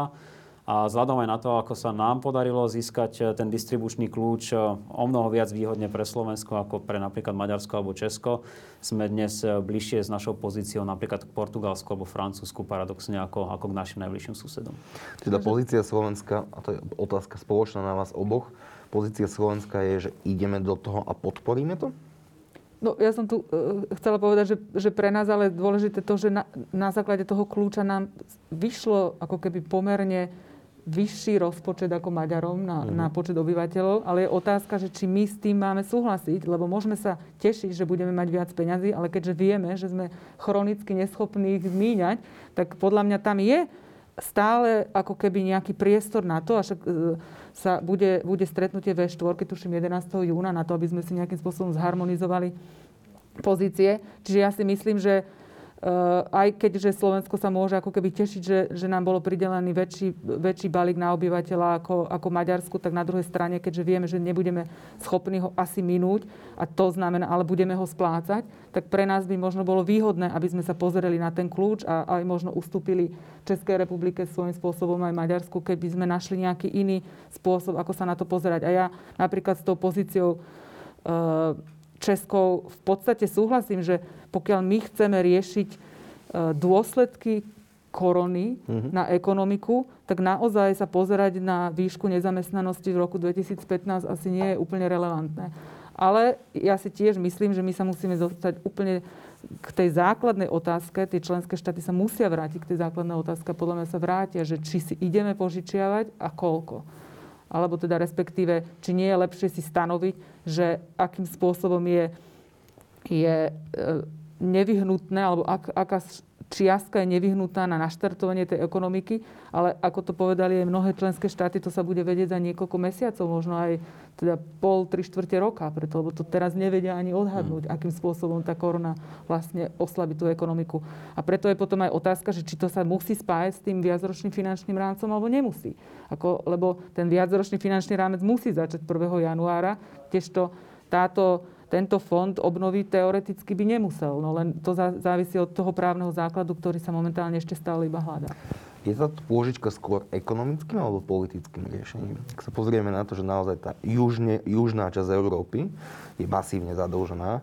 A vzhľadom aj na to, ako sa nám podarilo získať e, ten distribučný kľúč e, o mnoho viac výhodne pre Slovensko ako pre napríklad Maďarsko alebo Česko, sme dnes bližšie s našou pozíciou napríklad k Portugalsku alebo Francúzsku paradoxne ako, ako k našim najbližším susedom. Teda pozícia Slovenska, a to je otázka spoločná na vás oboch, pozícia Slovenska je, že ideme do toho a podporíme to? No, ja som tu uh, chcela povedať, že, že pre nás ale dôležité to, že na, na základe toho kľúča nám vyšlo ako keby pomerne vyšší rozpočet ako Maďarom na, mm. na počet obyvateľov, ale je otázka, že či my s tým máme súhlasiť, lebo môžeme sa tešiť, že budeme mať viac peňazí, ale keďže vieme, že sme chronicky neschopní ich míňať, tak podľa mňa tam je stále ako keby nejaký priestor na to, až uh, sa bude, bude stretnutie V4, tuším 11. júna, na to, aby sme si nejakým spôsobom zharmonizovali pozície. Čiže ja si myslím, že aj keďže Slovensko sa môže ako keby tešiť, že, že nám bolo pridelený väčší, väčší balík na obyvateľa ako, ako Maďarsku, tak na druhej strane, keďže vieme, že nebudeme schopní ho asi minúť, a to znamená, ale budeme ho splácať, tak pre nás by možno bolo výhodné, aby sme sa pozreli na ten kľúč a aj možno ustúpili Českej republike svojím spôsobom aj Maďarsku, keby sme našli nejaký iný spôsob, ako sa na to pozerať. A ja napríklad s tou pozíciou Českou v podstate súhlasím, že pokiaľ my chceme riešiť e, dôsledky korony uh-huh. na ekonomiku, tak naozaj sa pozerať na výšku nezamestnanosti v roku 2015 asi nie je úplne relevantné. Ale ja si tiež myslím, že my sa musíme zostať úplne k tej základnej otázke, tie členské štáty sa musia vrátiť k tej základnej otázke, podľa mňa sa vrátia, že či si ideme požičiavať a koľko. Alebo teda respektíve, či nie je lepšie si stanoviť, že akým spôsobom je, je e, nevyhnutné, alebo ak, aká čiastka je nevyhnutá na naštartovanie tej ekonomiky, ale ako to povedali aj mnohé členské štáty, to sa bude vedieť za niekoľko mesiacov, možno aj teda pol, tri štvrte roka, preto, lebo to teraz nevedia ani odhadnúť, mm. akým spôsobom tá korona vlastne oslabí tú ekonomiku. A preto je potom aj otázka, že či to sa musí spájať s tým viacročným finančným rámcom, alebo nemusí. Ako, lebo ten viacročný finančný rámec musí začať 1. januára, kdežto táto tento fond obnovy teoreticky by nemusel, no len to závisí od toho právneho základu, ktorý sa momentálne ešte stále iba hľadá. Je tá pôžička skôr ekonomickým alebo politickým riešením? Ak sa pozrieme na to, že naozaj tá južne, južná časť Európy je masívne zadlžená,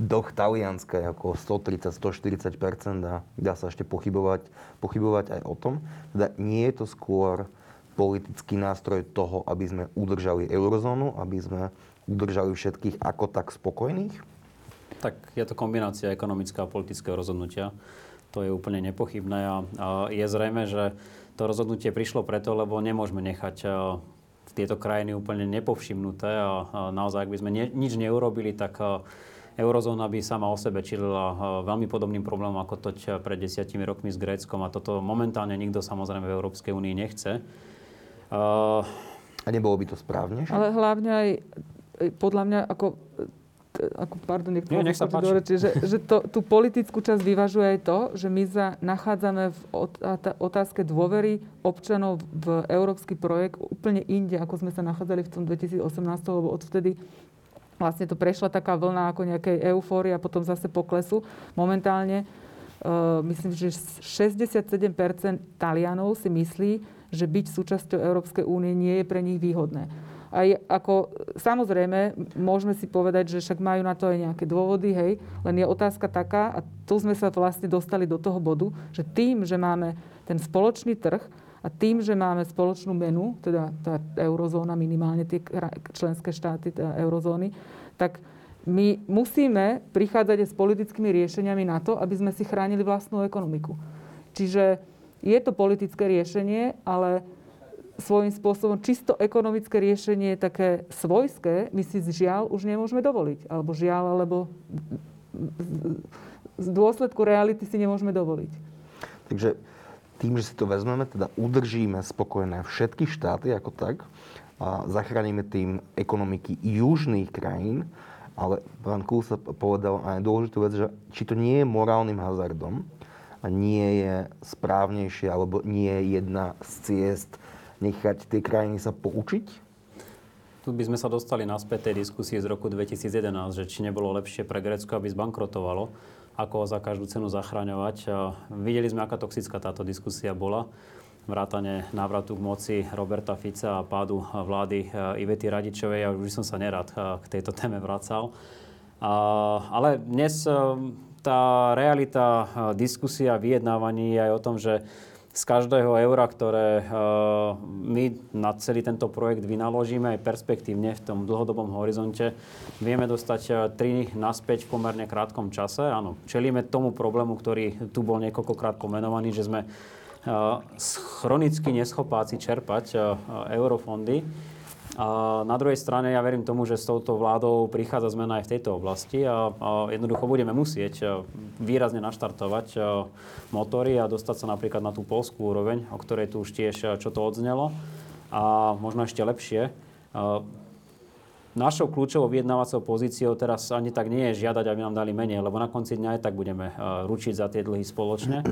dlh Talianska je ako 130-140 a dá sa ešte pochybovať, pochybovať aj o tom. Teda nie je to skôr politický nástroj toho, aby sme udržali eurozónu, aby sme udržali všetkých ako tak spokojných? Tak je to kombinácia ekonomického a politického rozhodnutia. To je úplne nepochybné a, a je zrejme, že to rozhodnutie prišlo preto, lebo nemôžeme nechať a, tieto krajiny úplne nepovšimnuté a, a naozaj, ak by sme ne, nič neurobili, tak a, eurozóna by sama o sebe čilila veľmi podobným problémom ako to pred desiatimi rokmi s Gréckom a toto momentálne nikto samozrejme v Európskej únii nechce. A nebolo by to správne? Že? Ale hlavne aj podľa mňa ako ako, pardon, nech, Nie, nech sa páči. Reči, že, že to, tú politickú časť vyvažuje aj to, že my sa nachádzame v otázke dôvery občanov v európsky projekt úplne inde, ako sme sa nachádzali v tom 2018, lebo odvtedy vlastne to prešla taká vlna ako nejakej eufórie a potom zase poklesu. Momentálne uh, myslím, že 67% Talianov si myslí, že byť súčasťou Európskej únie nie je pre nich výhodné. Aj ako, samozrejme, môžeme si povedať, že však majú na to aj nejaké dôvody, hej, len je otázka taká, a tu sme sa vlastne dostali do toho bodu, že tým, že máme ten spoločný trh a tým, že máme spoločnú menu, teda tá eurozóna, minimálne tie členské štáty teda eurozóny, tak my musíme prichádzať s politickými riešeniami na to, aby sme si chránili vlastnú ekonomiku. Čiže je to politické riešenie, ale svojím spôsobom čisto ekonomické riešenie také svojské, my si žiaľ už nemôžeme dovoliť. Alebo žiaľ, alebo z dôsledku reality si nemôžeme dovoliť. Takže tým, že si to vezmeme, teda udržíme spokojné všetky štáty ako tak a zachránime tým ekonomiky južných krajín, ale pán sa povedal aj dôležitú vec, že či to nie je morálnym hazardom a nie je správnejšie, alebo nie je jedna z ciest nechať tie krajiny sa poučiť? Tu by sme sa dostali naspäť tej diskusie z roku 2011, že či nebolo lepšie pre Grécko, aby zbankrotovalo, ako ho za každú cenu zachraňovať. Videli sme, aká toxická táto diskusia bola. Vrátane návratu k moci Roberta Fica a pádu vlády e, Ivety Radičovej. Ja už som sa nerad e, k tejto téme vracal. Ale dnes e, tá realita diskusia, vyjednávaní je aj o tom, že z každého eura, ktoré eh, my na celý tento projekt vynaložíme aj perspektívne v tom dlhodobom horizonte, vieme dostať 3 eh, naspäť v pomerne krátkom čase. Áno, čelíme tomu problému, ktorý tu bol niekoľkokrát pomenovaný, že sme eh, chronicky neschopáci čerpať eurofondy. Na druhej strane ja verím tomu, že s touto vládou prichádza zmena aj v tejto oblasti a, a jednoducho budeme musieť výrazne naštartovať motory a dostať sa napríklad na tú polskú úroveň, o ktorej tu už tiež čo to odznelo. A možno ešte lepšie, Našou kľúčovou vyjednávacou pozíciou teraz ani tak nie je žiadať, aby nám dali menej, lebo na konci dňa aj tak budeme ručiť za tie dlhy spoločne.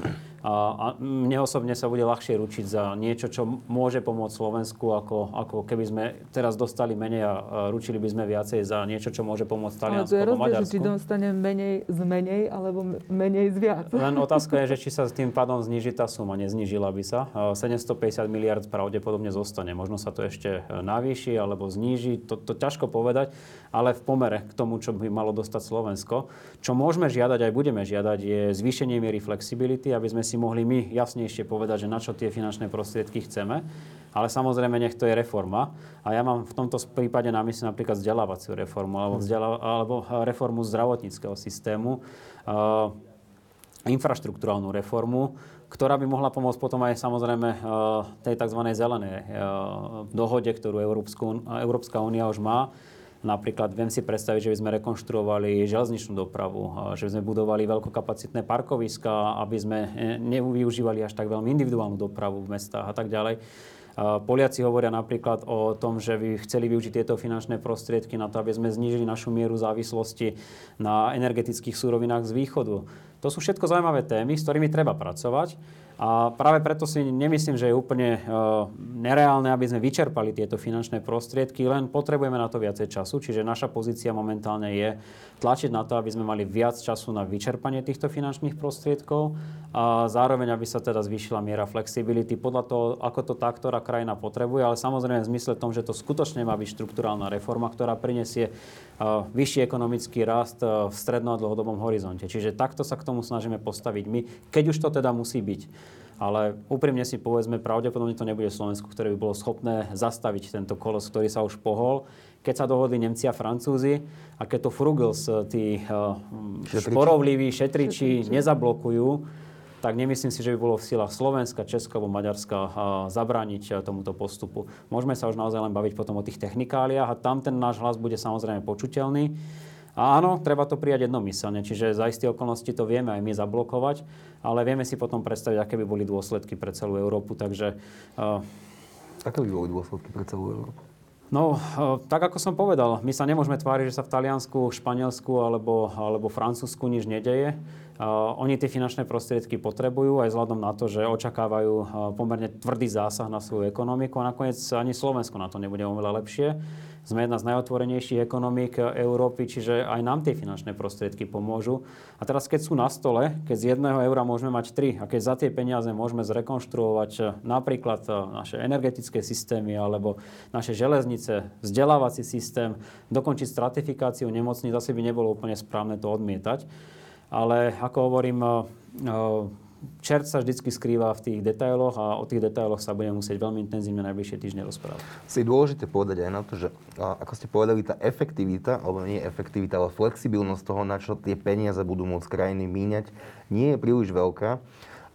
A mne osobne sa bude ľahšie ručiť za niečo, čo môže pomôcť Slovensku, ako, ako keby sme teraz dostali menej a ručili by sme viacej za niečo, čo môže pomôcť Taliansku alebo Maďarsku. či dostane menej z menej, alebo menej z viac. Len otázka je, že či sa s tým pádom zniží tá suma. Neznižila by sa. 750 miliard pravdepodobne zostane. Možno sa to ešte navýši alebo zníži. To, to ťažko povedať, ale v pomere k tomu, čo by malo dostať Slovensko. Čo môžeme žiadať, aj budeme žiadať, je zvýšenie miery flexibility, aby sme si mohli my jasnejšie povedať, že na čo tie finančné prostriedky chceme. Ale samozrejme, nech to je reforma. A ja mám v tomto prípade na mysli napríklad vzdelávaciu reformu alebo, vzdelá- alebo reformu zdravotníckého systému, uh, infraštruktúrálnu reformu, ktorá by mohla pomôcť potom aj samozrejme eh, tej tzv. zelenej eh, dohode, ktorú Európska únia už má. Napríklad viem si predstaviť, že by sme rekonštruovali železničnú dopravu, eh, že by sme budovali veľkokapacitné parkoviska, aby sme nevyužívali až tak veľmi individuálnu dopravu v mestách a tak ďalej. Poliaci hovoria napríklad o tom, že by chceli využiť tieto finančné prostriedky na to, aby sme znížili našu mieru závislosti na energetických súrovinách z východu. To sú všetko zaujímavé témy, s ktorými treba pracovať. A práve preto si nemyslím, že je úplne uh, nereálne, aby sme vyčerpali tieto finančné prostriedky, len potrebujeme na to viacej času. Čiže naša pozícia momentálne je tlačiť na to, aby sme mali viac času na vyčerpanie týchto finančných prostriedkov a zároveň, aby sa teda zvýšila miera flexibility podľa toho, ako to tá, ktorá krajina potrebuje, ale samozrejme v zmysle tom, že to skutočne má byť štruktúrálna reforma, ktorá prinesie uh, vyšší ekonomický rast uh, v stredno- a dlhodobom horizonte. Čiže takto sa k tomu snažíme postaviť my, keď už to teda musí byť. Ale úprimne si povedzme, pravdepodobne to nebude Slovensko, ktoré by bolo schopné zastaviť tento kolos, ktorý sa už pohol. Keď sa dohodli Nemci a Francúzi a keď to Frugels, tí uh, šporovliví šetriči nezablokujú, tak nemyslím si, že by bolo v silách Slovenska, Česka alebo Maďarska uh, zabrániť tomuto postupu. Môžeme sa už naozaj len baviť potom o tých technikáliách a tam ten náš hlas bude samozrejme počuteľný. A áno, treba to prijať jednomyselne, čiže za isté okolnosti to vieme aj my zablokovať, ale vieme si potom predstaviť, aké by boli dôsledky pre celú Európu, takže... Uh, aké by boli dôsledky pre celú Európu? No, uh, tak ako som povedal, my sa nemôžeme tváriť, že sa v Taliansku, Španielsku alebo, alebo Francúzsku nič nedeje. Uh, oni tie finančné prostriedky potrebujú aj vzhľadom na to, že očakávajú pomerne tvrdý zásah na svoju ekonomiku a nakoniec ani Slovensko na to nebude oveľa lepšie. Sme jedna z najotvorenejších ekonomík Európy, čiže aj nám tie finančné prostriedky pomôžu. A teraz, keď sú na stole, keď z jedného eura môžeme mať tri a keď za tie peniaze môžeme zrekonštruovať napríklad naše energetické systémy alebo naše železnice, vzdelávací systém, dokončiť stratifikáciu nemocníc, asi by nebolo úplne správne to odmietať. Ale ako hovorím, čert sa vždy skrýva v tých detailoch a o tých detailoch sa budeme musieť veľmi intenzívne najbližšie týždne rozprávať. Si dôležité povedať aj na to, že ako ste povedali, tá efektivita, alebo nie efektivita, ale flexibilnosť toho, na čo tie peniaze budú môcť krajiny míňať, nie je príliš veľká.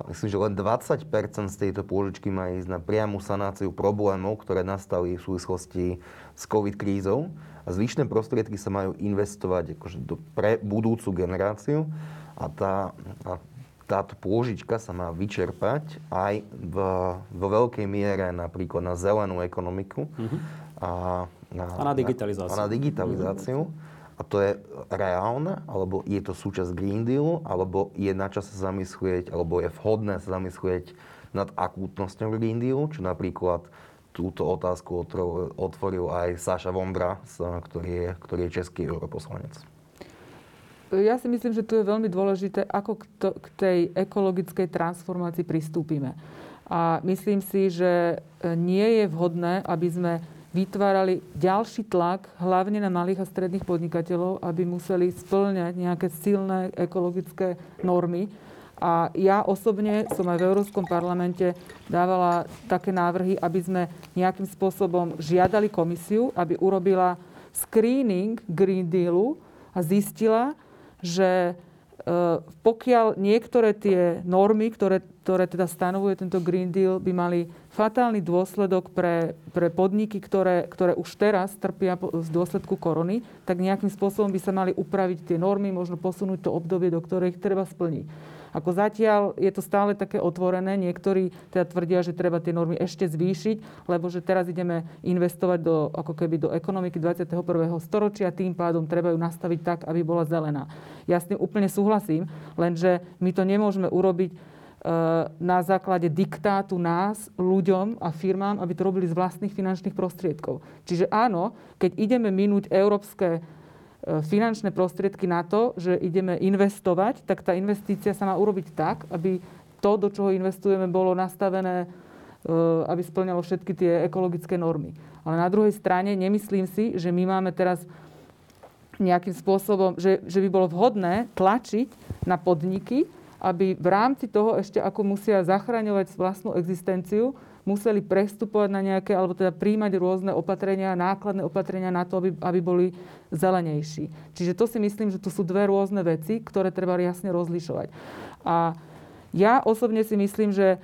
Myslím, že len 20 z tejto pôžičky má ísť na priamu sanáciu problémov, ktoré nastali v súvislosti s COVID krízou. A zvyšné prostriedky sa majú investovať akože do pre budúcu generáciu. A tá, a táto pôžička sa má vyčerpať aj v, vo veľkej miere napríklad na zelenú ekonomiku uh-huh. a, na, a na digitalizáciu. A na digitalizáciu. Uh-huh. A to je reálne, alebo je to súčasť Green Dealu, alebo je na čas sa zamyslieť, alebo je vhodné sa zamyslieť nad akútnosťou Green Dealu, čo napríklad túto otázku otvoril aj Sáša Vondra, ktorý je, ktorý je český europoslanec ja si myslím, že tu je veľmi dôležité, ako k, to, k tej ekologickej transformácii pristúpime. A myslím si, že e, nie je vhodné, aby sme vytvárali ďalší tlak, hlavne na malých a stredných podnikateľov, aby museli splňať nejaké silné ekologické normy. A ja osobne som aj v Európskom parlamente dávala také návrhy, aby sme nejakým spôsobom žiadali komisiu, aby urobila screening Green Dealu a zistila, že e, pokiaľ niektoré tie normy, ktoré, ktoré teda stanovuje tento Green Deal, by mali fatálny dôsledok pre, pre podniky, ktoré, ktoré už teraz trpia z dôsledku korony, tak nejakým spôsobom by sa mali upraviť tie normy, možno posunúť to obdobie, do ktorých treba splniť. Ako zatiaľ je to stále také otvorené. Niektorí teda tvrdia, že treba tie normy ešte zvýšiť, lebo že teraz ideme investovať do, ako keby do ekonomiky 21. storočia, tým pádom treba ju nastaviť tak, aby bola zelená. Ja s tým úplne súhlasím, lenže my to nemôžeme urobiť e, na základe diktátu nás, ľuďom a firmám, aby to robili z vlastných finančných prostriedkov. Čiže áno, keď ideme minúť európske finančné prostriedky na to, že ideme investovať, tak tá investícia sa má urobiť tak, aby to, do čoho investujeme, bolo nastavené aby splňalo všetky tie ekologické normy. Ale na druhej strane nemyslím si, že my máme teraz nejakým spôsobom, že, že by bolo vhodné tlačiť na podniky, aby v rámci toho ešte ako musia zachraňovať vlastnú existenciu, museli prestupovať na nejaké, alebo teda príjmať rôzne opatrenia, nákladné opatrenia na to, aby, aby boli zelenejší. Čiže to si myslím, že to sú dve rôzne veci, ktoré treba jasne rozlišovať. A ja osobne si myslím, že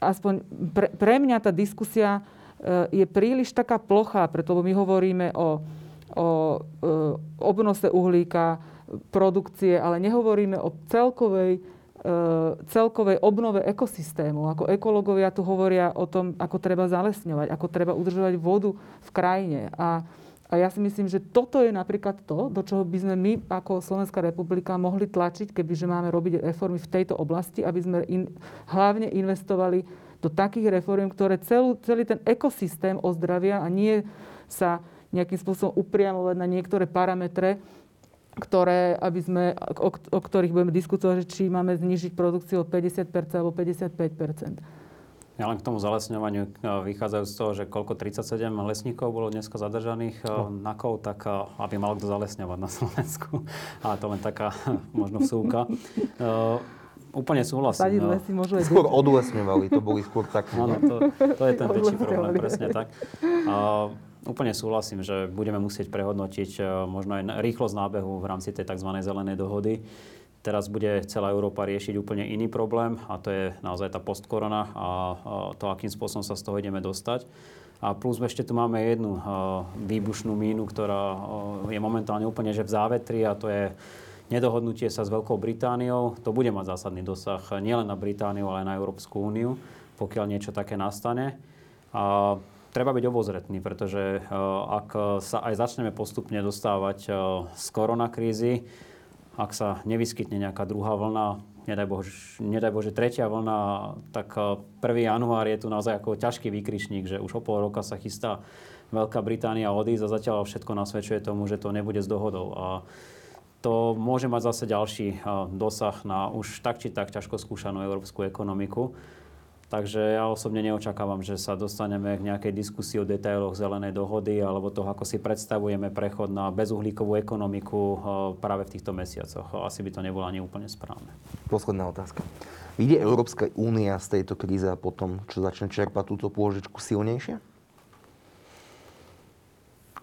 aspoň pre, pre mňa tá diskusia e, je príliš taká plochá, preto my hovoríme o, o e, obnose uhlíka, produkcie, ale nehovoríme o celkovej celkovej obnove ekosystému. Ako ekológovia tu hovoria o tom, ako treba zalesňovať, ako treba udržovať vodu v krajine. A, a ja si myslím, že toto je napríklad to, do čoho by sme my ako Slovenská republika mohli tlačiť, kebyže máme robiť reformy v tejto oblasti, aby sme in, hlavne investovali do takých reform, ktoré celú, celý ten ekosystém ozdravia a nie sa nejakým spôsobom upriamovať na niektoré parametre, ktoré, aby sme, o, o ktorých budeme diskutovať, že či máme znižiť produkciu o 50 alebo 55 ja len k tomu zalesňovaniu e, vychádzajú z toho, že koľko 37 lesníkov bolo dneska zadržaných e, no. na kov, tak e, aby mal kto zalesňovať na Slovensku. Ale to len taká možno vsúka. Uh, úplne súhlasím. Sadiť no. lesy môžu Skôr odlesňovali, to boli skôr tak. Áno, to, to je ten väčší problém, presne tak. Uh, Úplne súhlasím, že budeme musieť prehodnotiť e, možno aj rýchlosť nábehu v rámci tej tzv. zelenej dohody. Teraz bude celá Európa riešiť úplne iný problém a to je naozaj tá postkorona a to, akým spôsobom sa z toho ideme dostať. A plus ešte tu máme jednu e, výbušnú mínu, ktorá e, je momentálne úplne že v závetri a to je nedohodnutie sa s Veľkou Britániou. To bude mať zásadný dosah nielen na Britániu, ale aj na Európsku úniu, pokiaľ niečo také nastane. A treba byť obozretný, pretože eh, ak sa aj začneme postupne dostávať eh, z koronakrízy, ak sa nevyskytne nejaká druhá vlna, nedaj Bože, nedaj Bože tretia vlna, tak 1. Eh, január je tu naozaj ako ťažký výkričník, že už o pol roka sa chystá Veľká Británia odísť a zatiaľ všetko nasvedčuje tomu, že to nebude s dohodou. A to môže mať zase ďalší dosah na už tak či tak ťažko skúšanú európsku ekonomiku. Takže ja osobne neočakávam, že sa dostaneme k nejakej diskusii o detailoch zelenej dohody alebo toho, ako si predstavujeme prechod na bezuhlíkovú ekonomiku eh, práve v týchto mesiacoch. Asi by to nebolo ani úplne správne. Posledná otázka. Vyjde Európska únia z tejto krízy a potom, čo začne čerpať túto pôžičku silnejšie?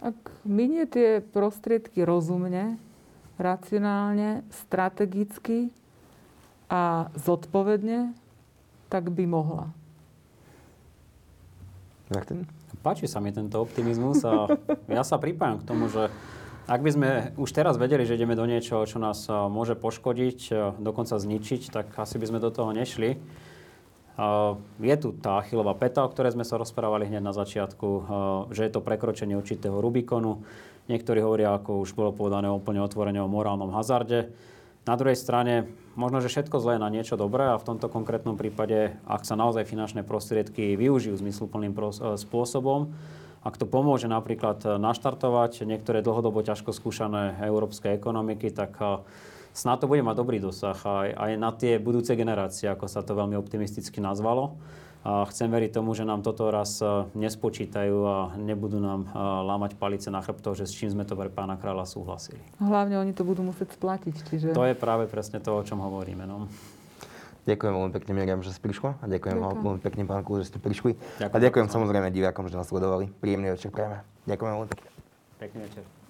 Ak minie tie prostriedky rozumne, racionálne, strategicky a zodpovedne, tak by mohla. Martin? Páči sa mi tento optimizmus a ja sa pripájam k tomu, že ak by sme už teraz vedeli, že ideme do niečoho, čo nás môže poškodiť, dokonca zničiť, tak asi by sme do toho nešli. Je tu tá achilová peta, o ktorej sme sa rozprávali hneď na začiatku, že je to prekročenie určitého Rubikonu. Niektorí hovoria, ako už bolo povedané úplne otvorene o morálnom hazarde. Na druhej strane, možno, že všetko zlé na niečo dobré a v tomto konkrétnom prípade, ak sa naozaj finančné prostriedky využijú zmysluplným e, spôsobom, ak to pomôže napríklad naštartovať niektoré dlhodobo ťažko skúšané európske ekonomiky, tak e, snad to bude mať dobrý dosah aj, aj na tie budúce generácie, ako sa to veľmi optimisticky nazvalo. A chcem veriť tomu, že nám toto raz e, nespočítajú a nebudú nám e, lámať palice na chrbto, že s čím sme to pre pána kráľa súhlasili. Hlavne oni to budú musieť splatiť. Čiže... To je práve presne to, o čom hovoríme. No. Ďakujem veľmi pekne, Miriam, že si prišla. A ďakujem, ďakujem. veľmi pekne, pán Kúl, že ste prišli. Ďakujem, a ďakujem samozrejme divákom, že nás sledovali. Príjemný večer prejme. Ďakujem veľmi pekne. Pekný večer.